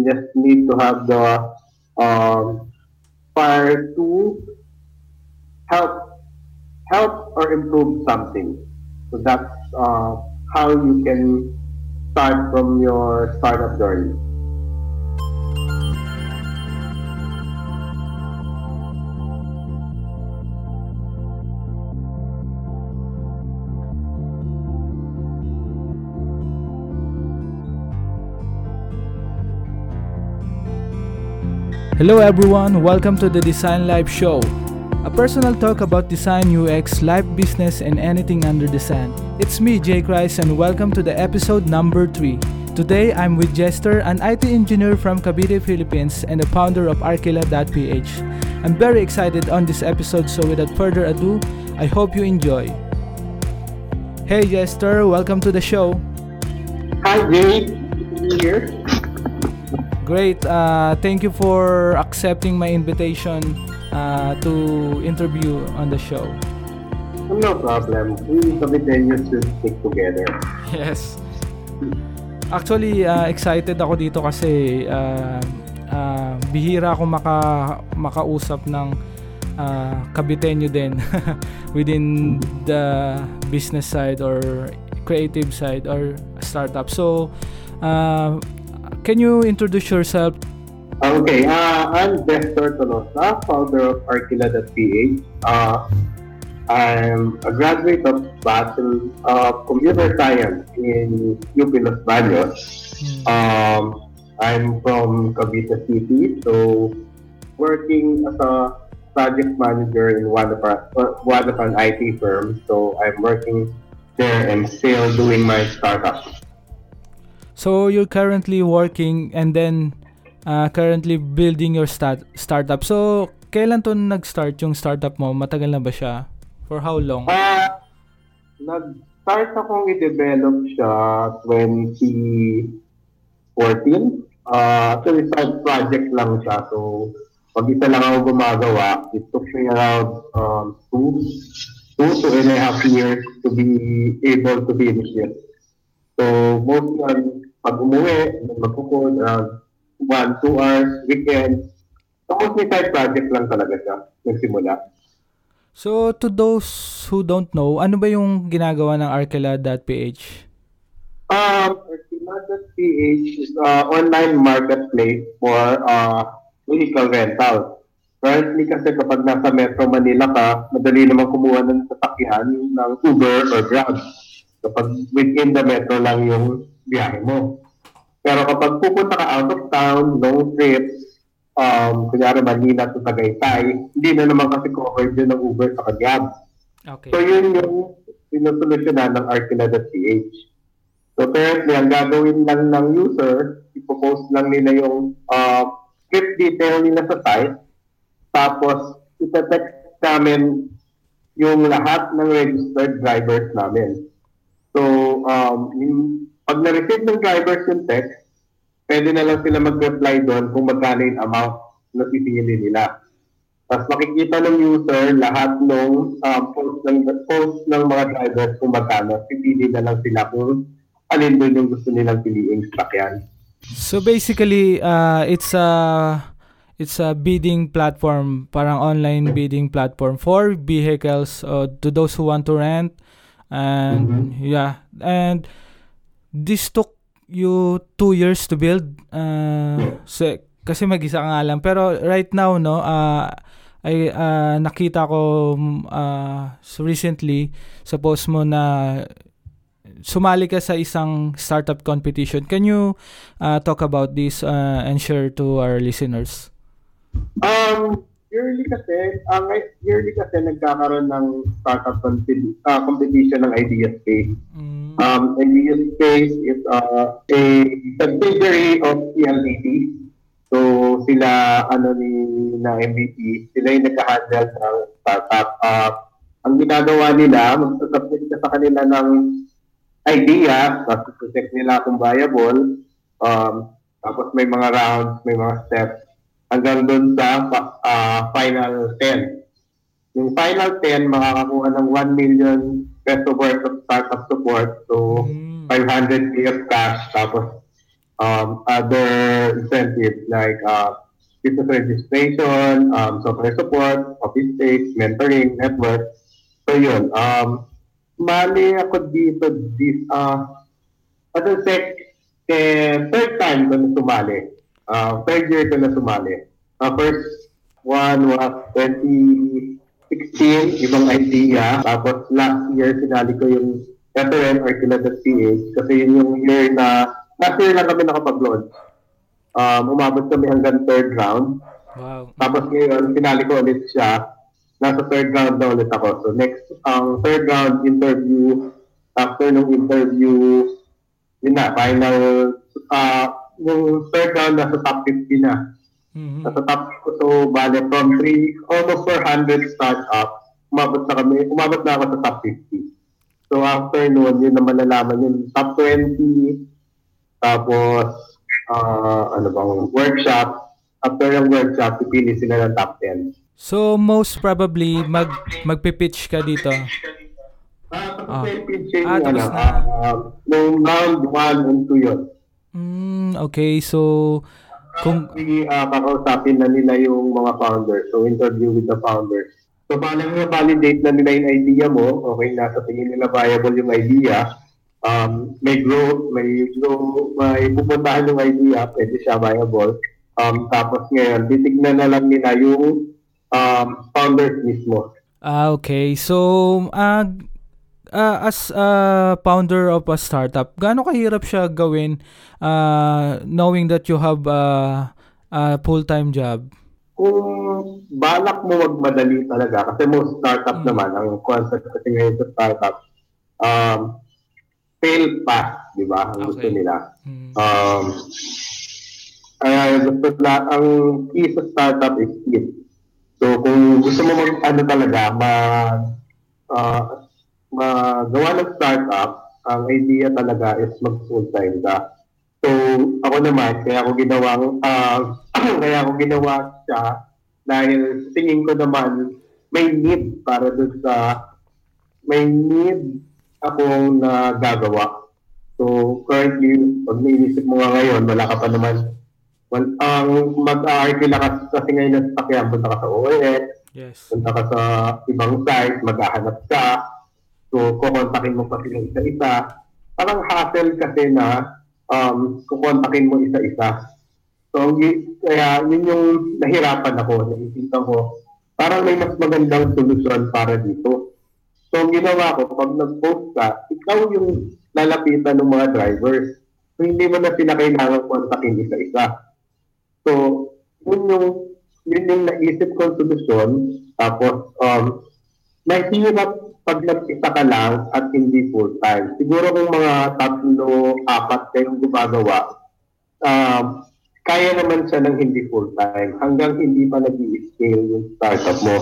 You just need to have the um, fire to help help or improve something. So that's uh, how you can start from your startup journey. Hello everyone, welcome to the Design Live Show. A personal talk about design, UX, life business, and anything under the sun. It's me, Jay Christ, and welcome to the episode number 3. Today, I'm with Jester, an IT engineer from Cavite, Philippines, and the founder of Arkela.ph. I'm very excited on this episode, so without further ado, I hope you enjoy. Hey Jester, welcome to the show. Hi, Jay. Here. Great. Uh, thank you for accepting my invitation uh, to interview on the show. No problem. We Caviteños should stick together. Yes. Actually, uh, excited ako dito kasi uh, uh, bihira ako maka, makausap ng uh, Caviteño din within the business side or creative side or startup. So, uh, can you introduce yourself? Okay, uh, I'm Dexter Tolosa, founder of Arkila.ph. Uh, I'm a graduate of Bachelor of Computer Science in UP Los Baños. Um, I'm from Cavite City, so working as a project manager in one of our one of an IT firm. So I'm working there and still doing my startup. So you're currently working and then uh, currently building your start startup. So kailan to nag-start yung startup mo? Matagal na ba siya? For how long? Uh, nag-start akong i-develop siya 2014. Uh, actually, side project lang siya. So, pag isa lang ako gumagawa, it took me around um, two, two to and a half years to be able to finish it. So, mostly, pag umuwi, magkukod, around one, two hours, weekend. So, mostly side project lang talaga siya, nagsimula. So, to those who don't know, ano ba yung ginagawa ng Arkela.ph? Um, Arkela.ph is an online marketplace for uh, vehicle rental. Currently kasi kapag nasa Metro Manila ka, madali naman kumuha ng sasakyan ng Uber or Grab. Kapag within the metro lang yung biyahe mo. Pero kapag pupunta ka out of town, long trips, um, kunyari Manila to Tagaytay, hindi na naman kasi covered yun ng Uber sa Grab. Okay. So yun yung sinusolusyonan ng Arkila.ph. So currently, ang gagawin lang ng user, ipopost lang nila yung uh, script detail nila sa site, tapos ita-text namin yung lahat ng registered drivers namin. So, um, yung, pag na-receive ng drivers yung text, pwede na lang sila mag-reply doon kung magkano yung amount na pipili nila. Tapos makikita ng user lahat ng um, post, ng, post ng mga drivers kung magkano. Pipili na lang sila kung alin doon yung gusto nilang piliing sakyan. So basically, uh, it's a it's a bidding platform, parang online bidding platform for vehicles uh, to those who want to rent and mm-hmm. yeah and this took you two years to build? Uh, so, kasi mag-isa ka nga lang. Pero right now no uh, ay uh, nakita ko uh, recently sa post mo na sumali ka sa isang startup competition. Can you uh, talk about this uh, and share to our listeners? Um yearly kasi, ang uh, yearly kasi nagkakaroon ng startup uh, competition ng Idea Space. Mm. Um, Idea Space is uh, a subsidiary of CLDT. So sila ano ni na MVP, sila yung nagka-handle ng startup. Uh, ang ginagawa nila, magsasubmit ka sa kanila ng idea, tapos check nila kung viable. Um, tapos may mga rounds, may mga steps hanggang doon sa uh, final 10. Yung final 10, makakakuha ng 1 million peso worth of startup support. So, mm. 500k of cash. Tapos, um, other incentives like uh, business registration, um, software support, office space, mentoring, network. So yun, um, mali ako dito this, uh, at the sec, eh, third time ko na sumali. Uh, third year ko na sumali. Uh, first one was 2016, ibang idea. Tapos last year, sinali ko yung FRN or Kila.ph kasi yun yung year na last year lang kami nakapag-launch. Um, umabot kami hanggang third round. Wow. Tapos ngayon, finali ko ulit siya. Nasa third round na ulit ako. So next, ang um, third round interview, after nung interview, yun na, final, uh, yung third round nasa top 50 na. Mm-hmm. Nasa top ko, so bale from 3, almost 400 startups, umabot na kami, umabot na ako sa top 50. So after noon, yun na malalaman yung top 20, tapos uh, ano bang workshop. After yung workshop, pipili sila ng top 10. So most probably mag magpi-pitch ka dito. Ah, uh, pitching ah, ano, na. Uh, nung round 1 and 2 yun. Mm, okay, so kung uh, kakausapin na nila yung mga founders. So interview with the founders. So paano validate na nila yung idea mo? Okay, nasa tingin nila viable yung idea um, may growth, may grow, may pupuntahan yung idea, pwede siya viable. Um, tapos ngayon, titignan na lang nila yung um, founders mismo. Ah, okay. So, uh, uh, as a founder of a startup, gaano kahirap siya gawin uh, knowing that you have a, a full-time job? Kung balak mo magmadali talaga, kasi most startup hmm. naman, ang concept kasi ngayon sa startup, um, fail fast, di ba? Ang okay. gusto nila. Hmm. Um, uh, gusto na, ang key sa startup is speed. So, kung gusto mo mag, ano talaga, mag, uh, magawa ng startup, ang idea talaga is mag full-time ka. So, ako naman, kaya ako ginawang, uh, kaya ako ginawa siya dahil tingin ko naman may need para doon sa may need akong nagagawa. So, currently, pag niisip mo nga ngayon, wala ka pa naman. Well, ang mag-aarkila ka kasi ngayon ng sasakyan, punta ka sa OLX, yes. punta ka sa ibang site, maghahanap ka, so kukontakin mo pa sila isa-isa. Parang hassle kasi na um, kukontakin mo isa-isa. So, y- kaya yun yung nahirapan ako, naisipan ko, parang may mas magandang solusyon para dito. So, ang ginawa ko, pag nag-post ka, ikaw yung lalapitan ng mga drivers. So, hindi mo na sila kailangan kontakin isa-isa. So, yun yung, yun yung naisip kong solusyon. Tapos, um, mahirap pag nag-isa ka lang at hindi full-time. Siguro kung mga tatlo, apat kayong gumagawa, um, kaya naman siya ng hindi full-time hanggang hindi pa nag-i-scale yung startup mo.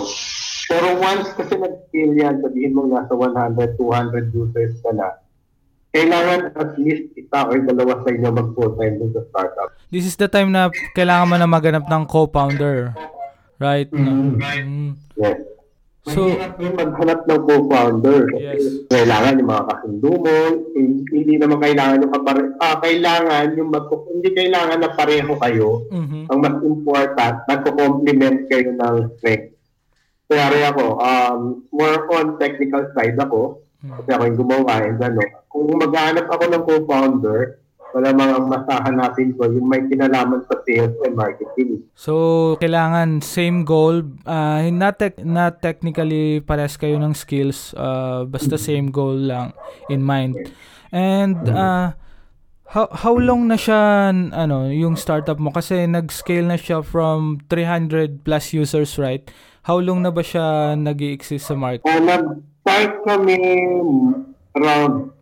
Pero once kasi nag-scale yan, sabihin mo nasa 100, 200 users ka na, kailangan at least isa or dalawa sa inyo mag full-time dun sa startup. This is the time na kailangan mo na maganap ng co-founder. Right? Mm-hmm. Mm. Yes. So, Mahirap yung maghanap ng co-founder. Yes. Kailangan yung mga kasundo mo, hindi naman kailangan yung kapare, ah, kailangan yung mag hindi kailangan na pareho kayo. Mm-hmm. Ang mas important, nagko-complement kayo ng strength. Kaya ako, um, more on technical side ako. Hmm. Kasi ako yung gumawa and ano. Kung maghanap ako ng co-founder, wala mga masahan natin ko yung may kinalaman sa sales and marketing. So, kailangan same goal, uh, not, te- not technically pares kayo ng skills, uh, basta same goal lang in mind. And uh, how how long na siya ano yung startup mo kasi nag-scale na siya from 300 plus users right How long na ba siya nag exist sa market? Uh, nag-start kami around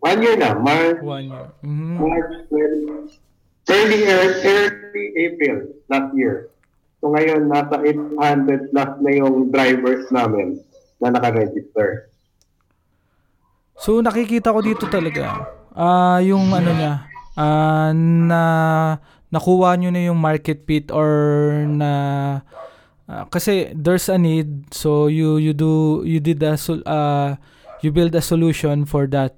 one year na. March, one year. Mm-hmm. March, early, early April last year. So ngayon, nasa 800 plus na yung drivers namin na naka-register. So nakikita ko dito talaga, uh, yung ano niya, uh, na nakuha nyo na yung market fit or na Uh, kasi there's a need so you you do you did a uh, you build a solution for that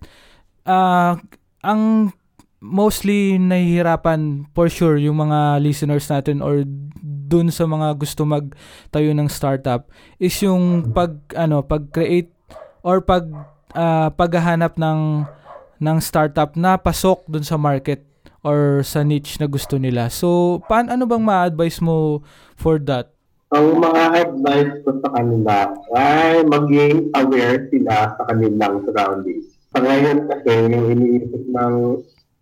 uh, ang mostly nahihirapan for sure yung mga listeners natin or dun sa mga gusto magtayo ng startup is yung pag ano pag create or pag uh, paghahanap ng ng startup na pasok dun sa market or sa niche na gusto nila. So, paano ano bang ma-advise mo for that? Ang mga advice ko sa kanila ay maging aware sila sa kanilang surroundings. Sa ngayon kasi, yung iniisip ng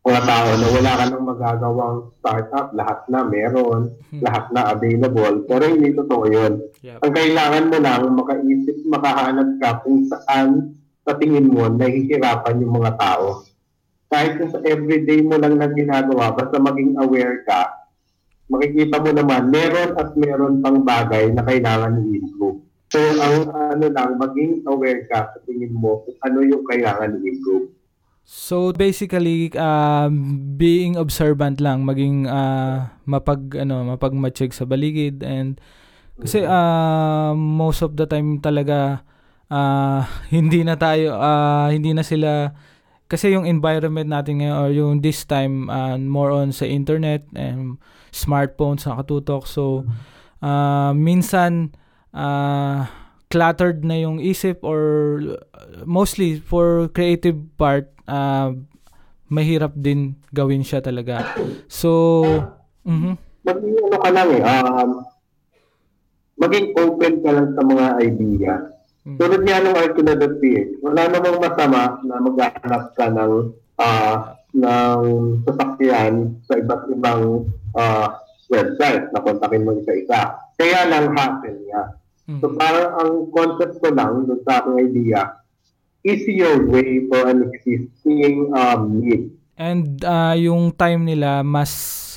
mga tao na wala ka nang magagawang startup, lahat na meron, hmm. lahat na available, pero hindi totoo yun. Yep. Ang kailangan mo lang makaisip, makahanap ka kung saan sa tingin mo nahihirapan yung mga tao kahit sa everyday mo lang na ginagawa, basta maging aware ka, makikita mo naman, meron at meron pang bagay na kailangan i-improve. So, ang ano lang, maging aware ka sa tingin mo kung ano yung kailangan i-improve. So basically uh, being observant lang maging uh, mapag ano mapagmatsyag sa baligid and kasi uh, most of the time talaga uh, hindi na tayo uh, hindi na sila kasi yung environment natin ngayon or yung this time uh, more on sa internet and smartphones sa katutok so uh, minsan uh, cluttered na yung isip or mostly for creative part uh, mahirap din gawin siya talaga so mhm maging ano ka lang eh um, maging open ka lang sa mga idea Mm. Tulad nga ng Arcuna.ph, wala namang masama na maghanap ka ng uh, ng sasakyan sa iba't ibang uh, website na kontakin mo isa-isa. Kaya lang hassle niya. Mm-hmm. So parang ang concept ko lang doon sa aking idea, easier way for an existing um, need. And uh, yung time nila mas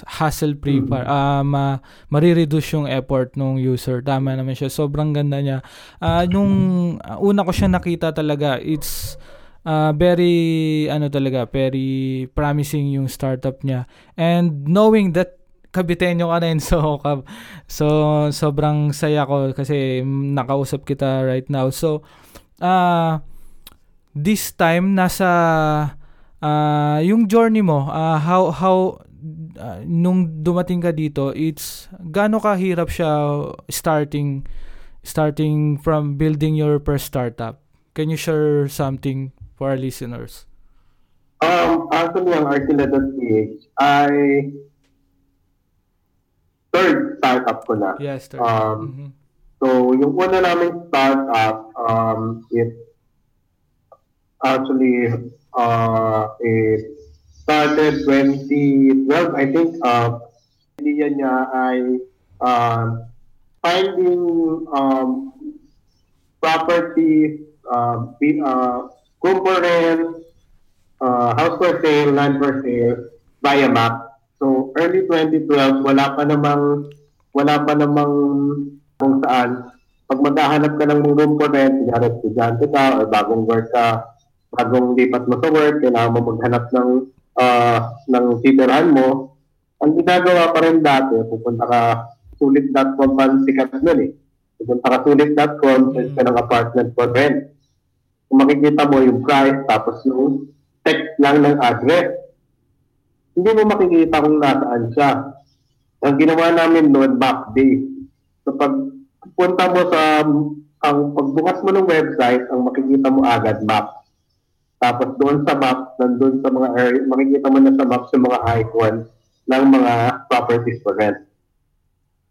hassle-free mm-hmm. uh, ma marireduce yung effort ng user. Tama naman siya. Sobrang ganda niya. Uh, nung uh, una ko siya nakita talaga, it's uh, very ano talaga, very promising yung startup niya. And knowing that kabitenyo ka rin so so sobrang saya ko kasi nakausap kita right now. So uh, this time nasa uh, yung journey mo, uh, how how uh, nung dumating ka dito, it's gaano kahirap siya starting starting from building your first startup? Can you share something for our listeners? Um, actually, ang Archila.ph ay third startup ko na. Yes, third. Um, mm-hmm. So, yung una namin startup, um, it actually uh, it started 2012, I think, uh, idea niya ay uh, finding um, property, uh, uh, component, uh, house for sale, land for sale, via map. So, early 2012, wala pa namang, wala pa namang kung saan. Pag maghahanap ka ng room for rent, kunyari estudyante ka or bagong work ka, bagong lipat mo sa work, kailangan mo maghanap ng uh, ng titirahan mo, ang ginagawa pa rin dati, pupunta ka sulit.com pa sikat nun eh. Pupunta ka sulit.com, search ka ng apartment for rent. Kung makikita mo yung price, tapos yung text lang ng address. Hindi mo makikita kung nasaan siya. Ang ginawa namin noon, map day. So pag punta mo sa, ang pagbukas mo ng website, ang makikita mo agad map tapos doon sa map, nandun sa mga area, makikita mo na sa map sa mga icon ng mga properties for rent.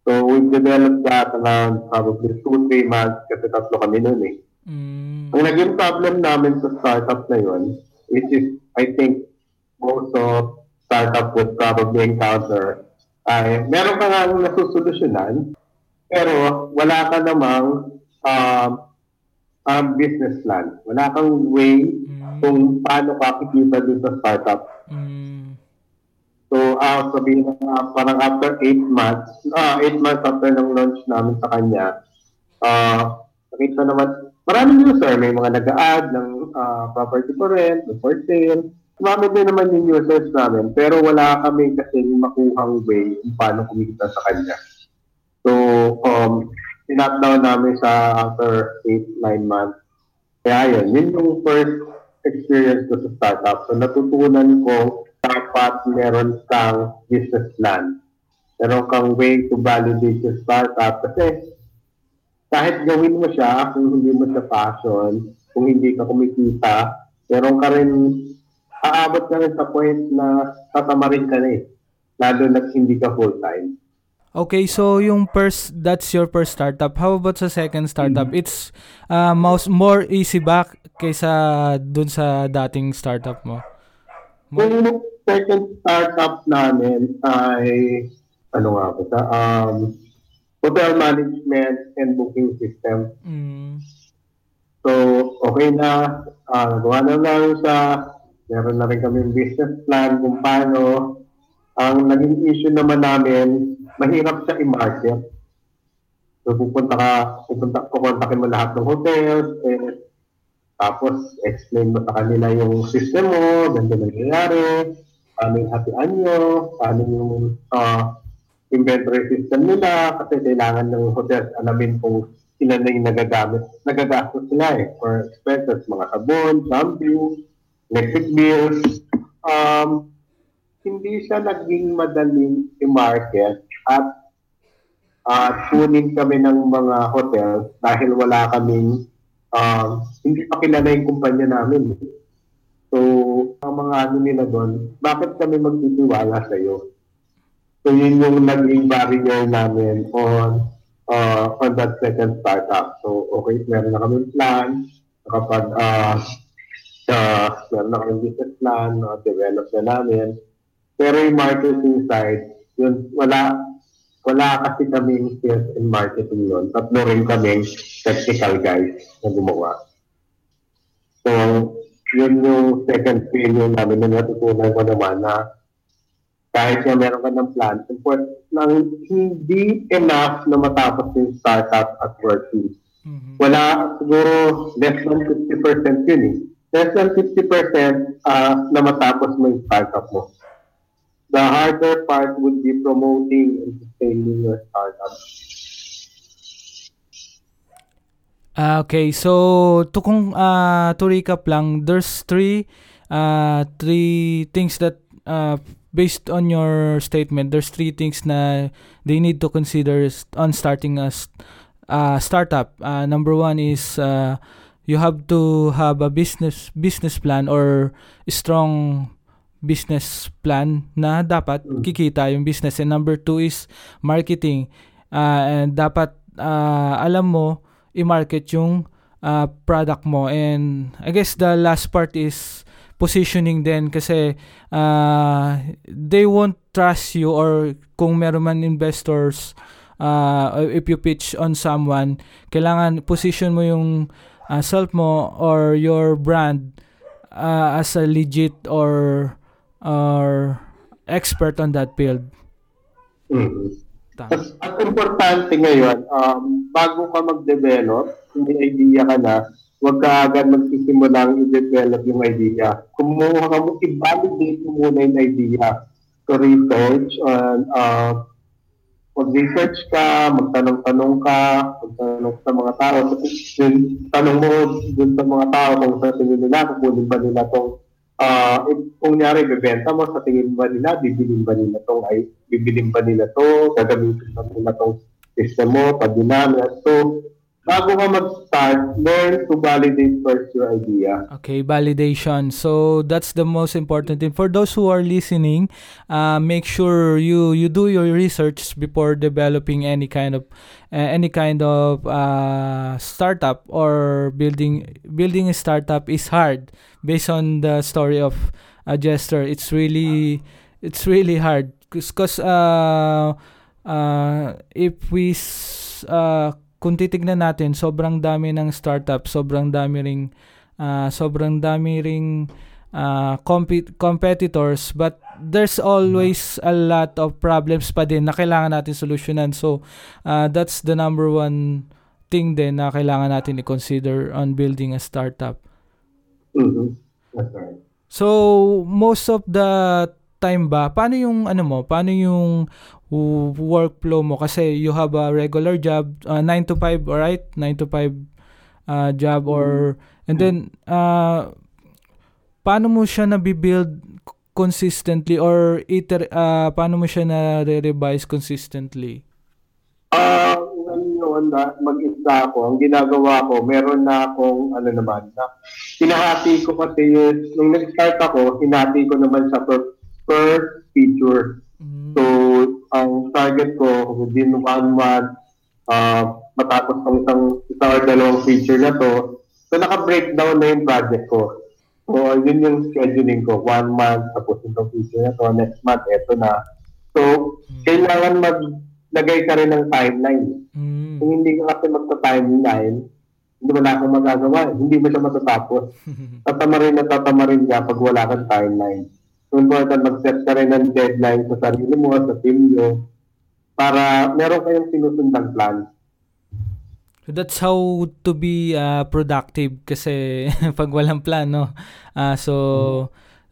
So we developed that around probably 2-3 months kasi tatlo kami noon eh. Mm. Ang naging problem namin sa startup na yun, which is I think most of startup would probably encounter, ay meron ka nga nasusolusyonan, pero wala ka namang um, um, business plan. Wala kang way mm. kung paano ka kikita din sa startup. Mm. So, uh, sabihin na uh, parang after 8 months, uh, 8 months after ng launch namin sa kanya, uh, nakita naman, maraming user, may mga nag-a-add ng uh, property for rent, for sale. Marami din naman yung users namin, pero wala kami kasi makuhang way kung paano kumita sa kanya. So, um, sinat down namin sa after 8-9 months. Kaya yun, yun yung first experience ko sa startup. So natutunan ko dapat meron kang business plan. Meron kang way to validate your startup kasi kahit gawin mo siya, kung hindi mo siya passion, kung hindi ka kumikita, meron ka rin, aabot ka rin sa point na tatamarin ka na eh. Lalo na hindi ka full-time. Okay, so yung first, that's your first startup. How about sa second startup? Mm-hmm. It's uh, most, more easy ba kaysa dun sa dating startup mo? Yung second startup namin ay, ano nga ba sa, um, hotel management and booking system. Mm. So, okay na. Uh, gawa na lang siya. Meron na rin kami business plan kung paano. Ang naging issue naman namin, mahirap siya i-market. So, pupunta ka, pupunta, kukontakin mo lahat ng hotels, eh, tapos explain mo sa kanila yung system mo, ganito nangyayari, paano yung hatian nyo, paano yung uh, inventory system nila, kasi kailangan ng hotels alamin kung sila na yung nagagamit, nagagastos sila eh, for expenses, mga sabon, shampoo, electric bills. Um, hindi siya naging madaling i-market at uh, tunin kami ng mga hotels dahil wala kaming um, hindi pa kilala yung kumpanya namin. So, ang mga ano nila doon, bakit kami magtitiwala sa iyo? So, yun yung naging barrier namin on uh, on that second startup. So, okay, meron na kami plan. Kapag uh, uh, meron na kami business plan, uh, develop na namin. Pero yung marketing side, yun, wala, wala kasi kaming sales and marketing yun. Tatlo rin kaming technical guys na gumawa. So, yun yung second failure namin na natutunan ko naman na kahit na meron ka ng plan, support lang hindi enough na matapos yung startup at working. Mhm. Wala, siguro less than 50% yun eh. Less than 50% uh, na matapos mo yung startup mo. The harder part would be promoting and sustaining your startup. Ah, okay, so to kung uh, to recap lang, there's three uh, three things that uh, based on your statement, there's three things na they need to consider on starting a uh, startup. Uh, number one is uh, you have to have a business business plan or strong business plan na dapat Mm. kikita yung business. And number two is marketing. Uh, and dapat uh, alam mo i-market yung uh, product mo. And I guess the last part is positioning din kasi uh, they won't trust you or kung meron man investors uh, if you pitch on someone, kailangan position mo yung uh, self mo or your brand uh, as a legit or or expert on that field. Mhm. At, at importante ngayon, um, bago ka mag-develop, may idea ka na, huwag ka agad magsisimulang i-develop yung idea. Kumuha ka mo, i-validate mo muna yung idea. So research, and, uh, mag-research ka, magtanong-tanong ka, magtanong sa mga tao. So, yun, tanong mo dun sa mga tao kung sa tingin nila, kukunin ba nila tong Ah, uh, kung nyari bebenta mo sa tingin ba nila, bibilin ba nila tong ay bibilin ba nila to, gagamitin ba nila tong system mo, pag-dinamit. So, bago ka mag-start, learn to validate first your idea. Okay, validation. So that's the most important thing. For those who are listening, uh, make sure you you do your research before developing any kind of uh, any kind of uh, startup or building building a startup is hard based on the story of a Jester. It's really it's really hard because uh, uh, if we uh, kung titignan natin, sobrang dami ng startup, sobrang dami ring ah, sobrang dami ring ah, compi- competitors but there's always a lot of problems pa din na kailangan natin solusyonan. So ah, that's the number one thing din na kailangan natin i-consider on building a startup. Mhm. That's right. So, most of the time ba, paano yung ano mo, paano yung workflow mo? Kasi you have a regular job, 9 to 5, alright? 9 to 5 uh, job or, and then, uh, paano mo siya nabibuild consistently or iter uh, paano mo siya na re-revise consistently? Ah, uh, ngayon na mag-isa ako, ang ginagawa ko, meron na akong ano naman, na hinahati ko kasi yung, nung nag-start ako, hinati ko naman sa per, per feature. Mm. So, ang target ko within one month, uh, matapos ng isang, isang or dalawang feature na to, so naka-breakdown na yung project ko. So, yun yung scheduling ko. One month, tapos itong feature na to. Next month, eto na. So, mm. kailangan maglagay ka rin ng timeline. Mm. Kung hindi ka kasi magta-timeline, hindi na akong magagawa. Hindi mo siya matatapos. tatama rin na tatama rin ka pag wala kang timeline. So, important mag-set ka rin ng deadline sa sarili mo, sa team mo, para meron kayong sinusundang plan. So that's how to be uh, productive kasi pag walang plan, no? Uh, so,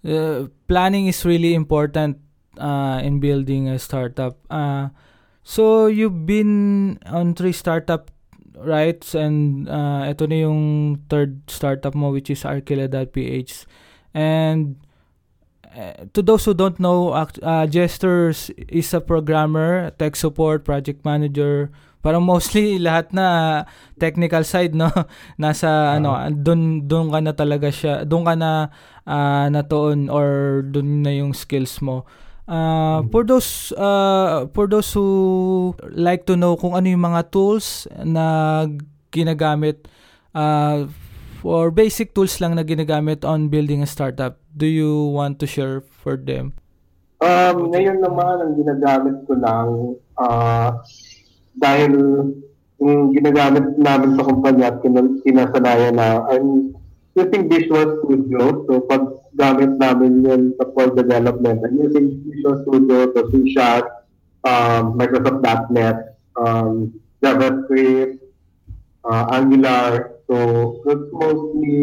uh, planning is really important uh, in building a startup. Uh, so, you've been on three startup right? And uh, ito na yung third startup mo which is Arkela.ph. And to those who don't know, uh, Gestures is a programmer, tech support, project manager, Parang mostly lahat na technical side no? Nasa uh, ano doon doon ka na talaga siya doon ka na uh, natuon or doon na yung skills mo. Uh, for those uh, for those who like to know kung ano yung mga tools na ginagamit uh, for basic tools lang na ginagamit on building a startup, do you want to share for them? Um, ngayon naman ang ginagamit ko lang uh, dahil yung ginagamit namin sa kumpanya at kinasanayan na I'm using Visual Studio. So pag gamit namin yun sa for development, I'm using Visual Studio, so C Sharp, um, Microsoft.NET, um, JavaScript, uh, Angular. So it's mostly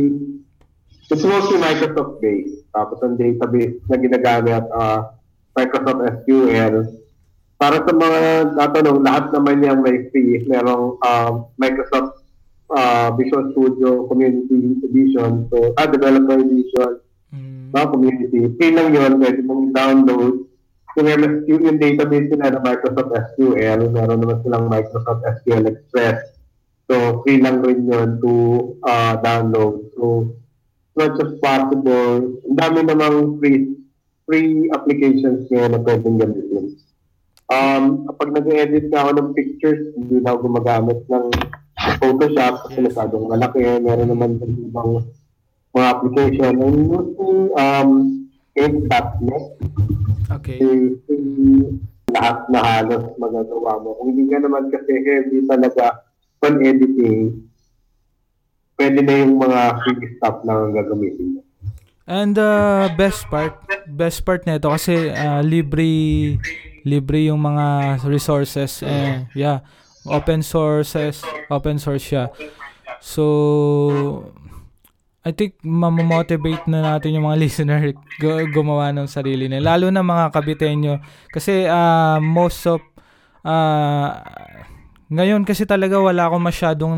it's mostly Microsoft based. Tapos ang database na ginagamit uh, Microsoft SQL para sa mga tatanong, lahat naman yung may free. Merong um, Microsoft uh, Visual Studio Community Edition, so, ah, Developer Edition, mm. uh, Community. Free lang yun, pwede mong download. Yung MSQ, yung database nila na Microsoft SQL, meron naman silang Microsoft SQL Express. So, free lang rin yun to uh, download. So, much as possible, ang dami namang free free applications ngayon na pwedeng gamitin. Um, kapag nag-edit na ako ng pictures, hindi na ako gumagamit ng Photoshop kasi masyadong malaki. Meron naman din ibang mga application. I'm using um, Ink.net. Okay. Hindi lahat na halos magagawa mo. Kung hindi ka naman kasi heavy talaga on editing, pwede na yung mga free stuff na gagamitin mo. And uh, best part, best part nito kasi uh, libre libre yung mga resources eh yeah. Open sources open source siya. So I think mamomotivate na natin yung mga listener gumawa ng sarili nila. Lalo na mga kabitenyo. Kasi uh, most of uh, ngayon kasi talaga wala akong masyadong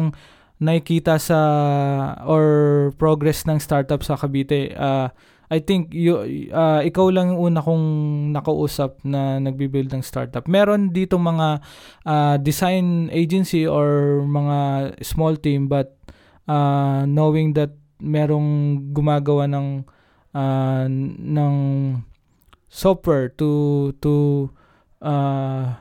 nakikita sa or progress ng startup sa Cavite uh, I think you, uh, ikaw lang yung una kong nakausap na nagbi-build ng startup. Meron dito mga uh, design agency or mga small team but uh, knowing that merong gumagawa ng uh, ng software to to uh,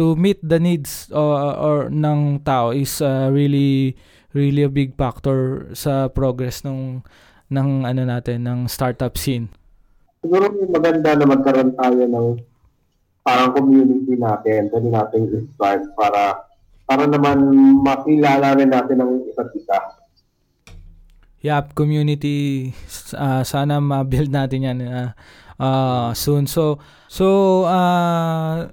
to meet the needs or, or ng tao is uh, really really a big factor sa progress ng ng ano natin ng startup scene? Siguro maganda na magkaroon tayo ng parang community natin, pwede natin i-start para para naman makilala rin natin ang isa't isa. Yep, community uh, sana ma-build natin 'yan uh, uh, soon. So so uh,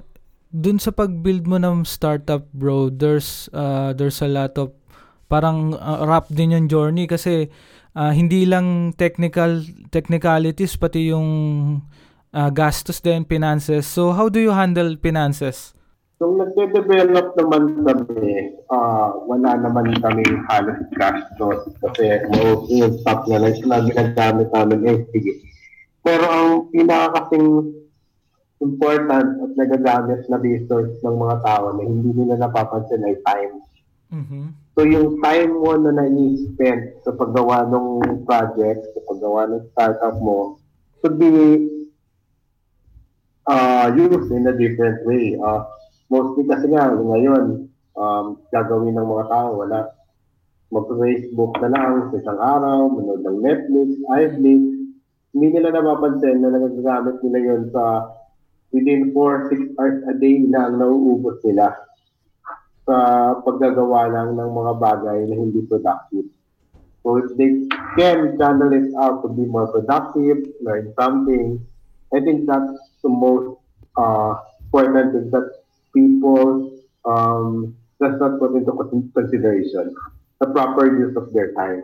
dun sa pag-build mo ng startup, bro, there's uh, there's a lot of parang uh, rap din yung journey kasi uh, hindi lang technical technicalities pati yung uh, gastos din finances. So how do you handle finances? Nung nagde-develop naman kami, uh, wala naman kami halos gastos kasi most yung stock na lang na ginagamit namin eh, sige, Pero ang pinaka kasing important at nagagamit na resource ng mga tao na hindi nila napapansin ay time. Mhm. So yung time mo na na-spend sa paggawa ng project, sa paggawa ng startup mo, should be uh, used in a different way. Uh, mostly kasi nga ngayon, um, gagawin ng mga tao, wala. Mag-Facebook na lang sa isang araw, manood ng Netflix, iFlix. Hindi nila napapansin na nagagamit nila yun sa within 4-6 hours a day na nauubos nila sa paggagawa lang ng mga bagay na hindi productive. So if they can channel it out to be more productive, learn something, I think that's the most uh, important thing that people um, does not put into consideration the proper use of their time.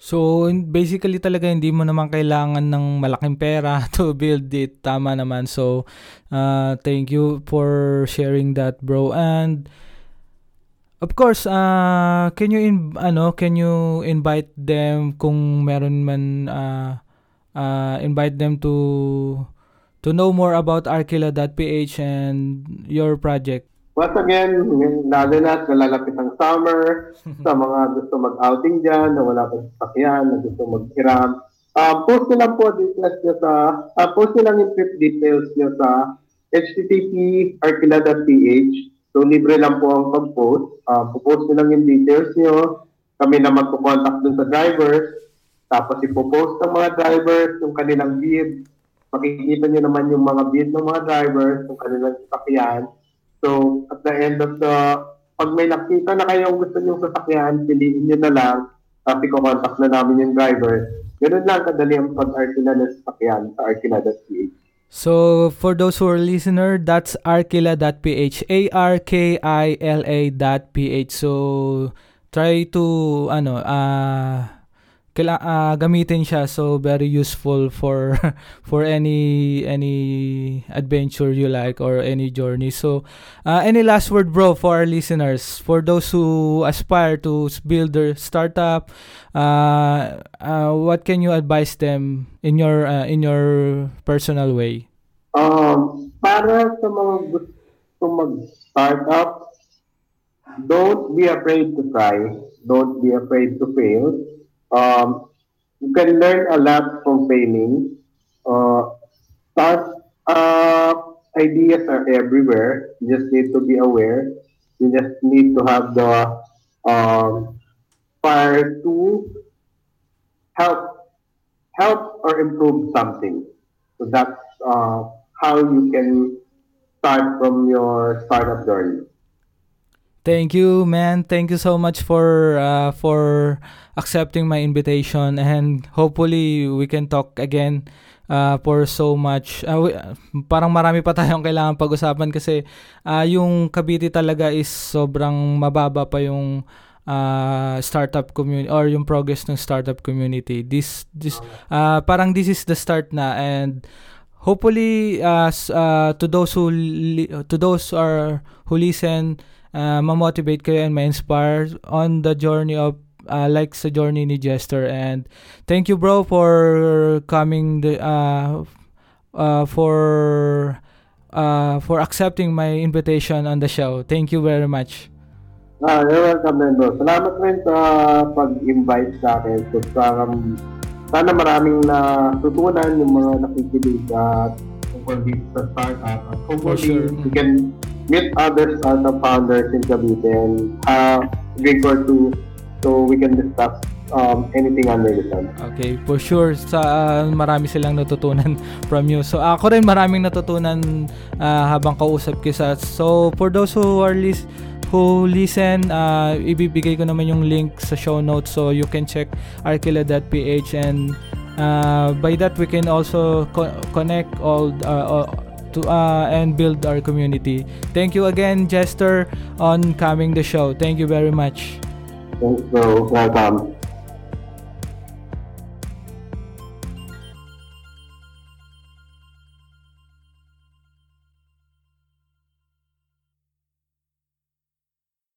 So basically talaga hindi mo naman kailangan ng malaking pera to build it. Tama naman. So uh, thank you for sharing that, bro. And of course, uh, can you in, ano, can you invite them kung meron man uh, uh, invite them to to know more about Arkila.ph and your project. Once again, lalo na sa lalapit ng summer, sa mga gusto mag-outing dyan, na wala pang sasakyan, na gusto mag-hiram, uh, post nyo lang po details nyo sa, uh, post nyo lang yung trip details nyo sa http arkila.ph. So, libre lang po ang pag-post. Uh, post nyo lang yung details nyo. Kami na magpo-contact dun sa drivers. Tapos, ipopost ng mga drivers yung kanilang bid. Makikita nyo naman yung mga bid ng mga drivers, yung kanilang sasakyan. So, at the end of the, pag may nakita na kayong gusto nyo sasakyan, piliin nyo na lang, tapos i-contact na namin yung driver. Ganun lang kadali ang pag-arkila ng sasakyan sa arkila.ph. So, for those who are listener, that's arkila.ph. A-R-K-I-L-A.ph. So, try to, ano, uh, kaila, uh, gamitin siya. So, very useful for, for any, any adventure you like or any journey. So, uh, any last word, bro, for our listeners? For those who aspire to build their startup, uh, uh, what can you advise them in your, uh, in your personal way? Um, para sa mga gusto mag-startup, don't be afraid to try. Don't be afraid to fail. Um, you can learn a lot from failing. Uh, uh, ideas are everywhere. You just need to be aware. You just need to have the um, fire to help help or improve something. So that's uh, how you can start from your startup journey. Thank you, man. Thank you so much for uh, for accepting my invitation and hopefully we can talk again uh, for so much. Uh, we- parang marami pa tayong kailangan pag-usapan kasi uh, yung Cavite talaga is sobrang mababa pa yung uh, startup community or yung progress ng startup community. This this uh, parang this is the start na and hopefully uh, uh, to those who li- to those are who listen uh, ma-motivate kayo and ma-inspire on the journey of uh, like sa journey ni Jester and thank you bro for coming the uh, uh, for uh, for accepting my invitation on the show thank you very much Ah, you're welcome, din, bro. Salamat rin sa pag-invite sa akin. So, parang, sana maraming natutunan yung mga nakikinig at tungkol dito sa startup. At hopefully, sure. we can meet other startup founders in Cavite and a drink or two so we can discuss um, anything under the sun. Okay, for sure sa uh, marami silang natutunan from you. So ako rin maraming natutunan uh, habang kausap kita. So for those who are lis- who listen, uh, ibibigay ko naman yung link sa show notes so you can check arkila.ph and uh, by that we can also co- connect all uh, uh, to uh, and build our community. Thank you again, Jester, on coming the show. Thanks very much. Thanks, bro. Welcome.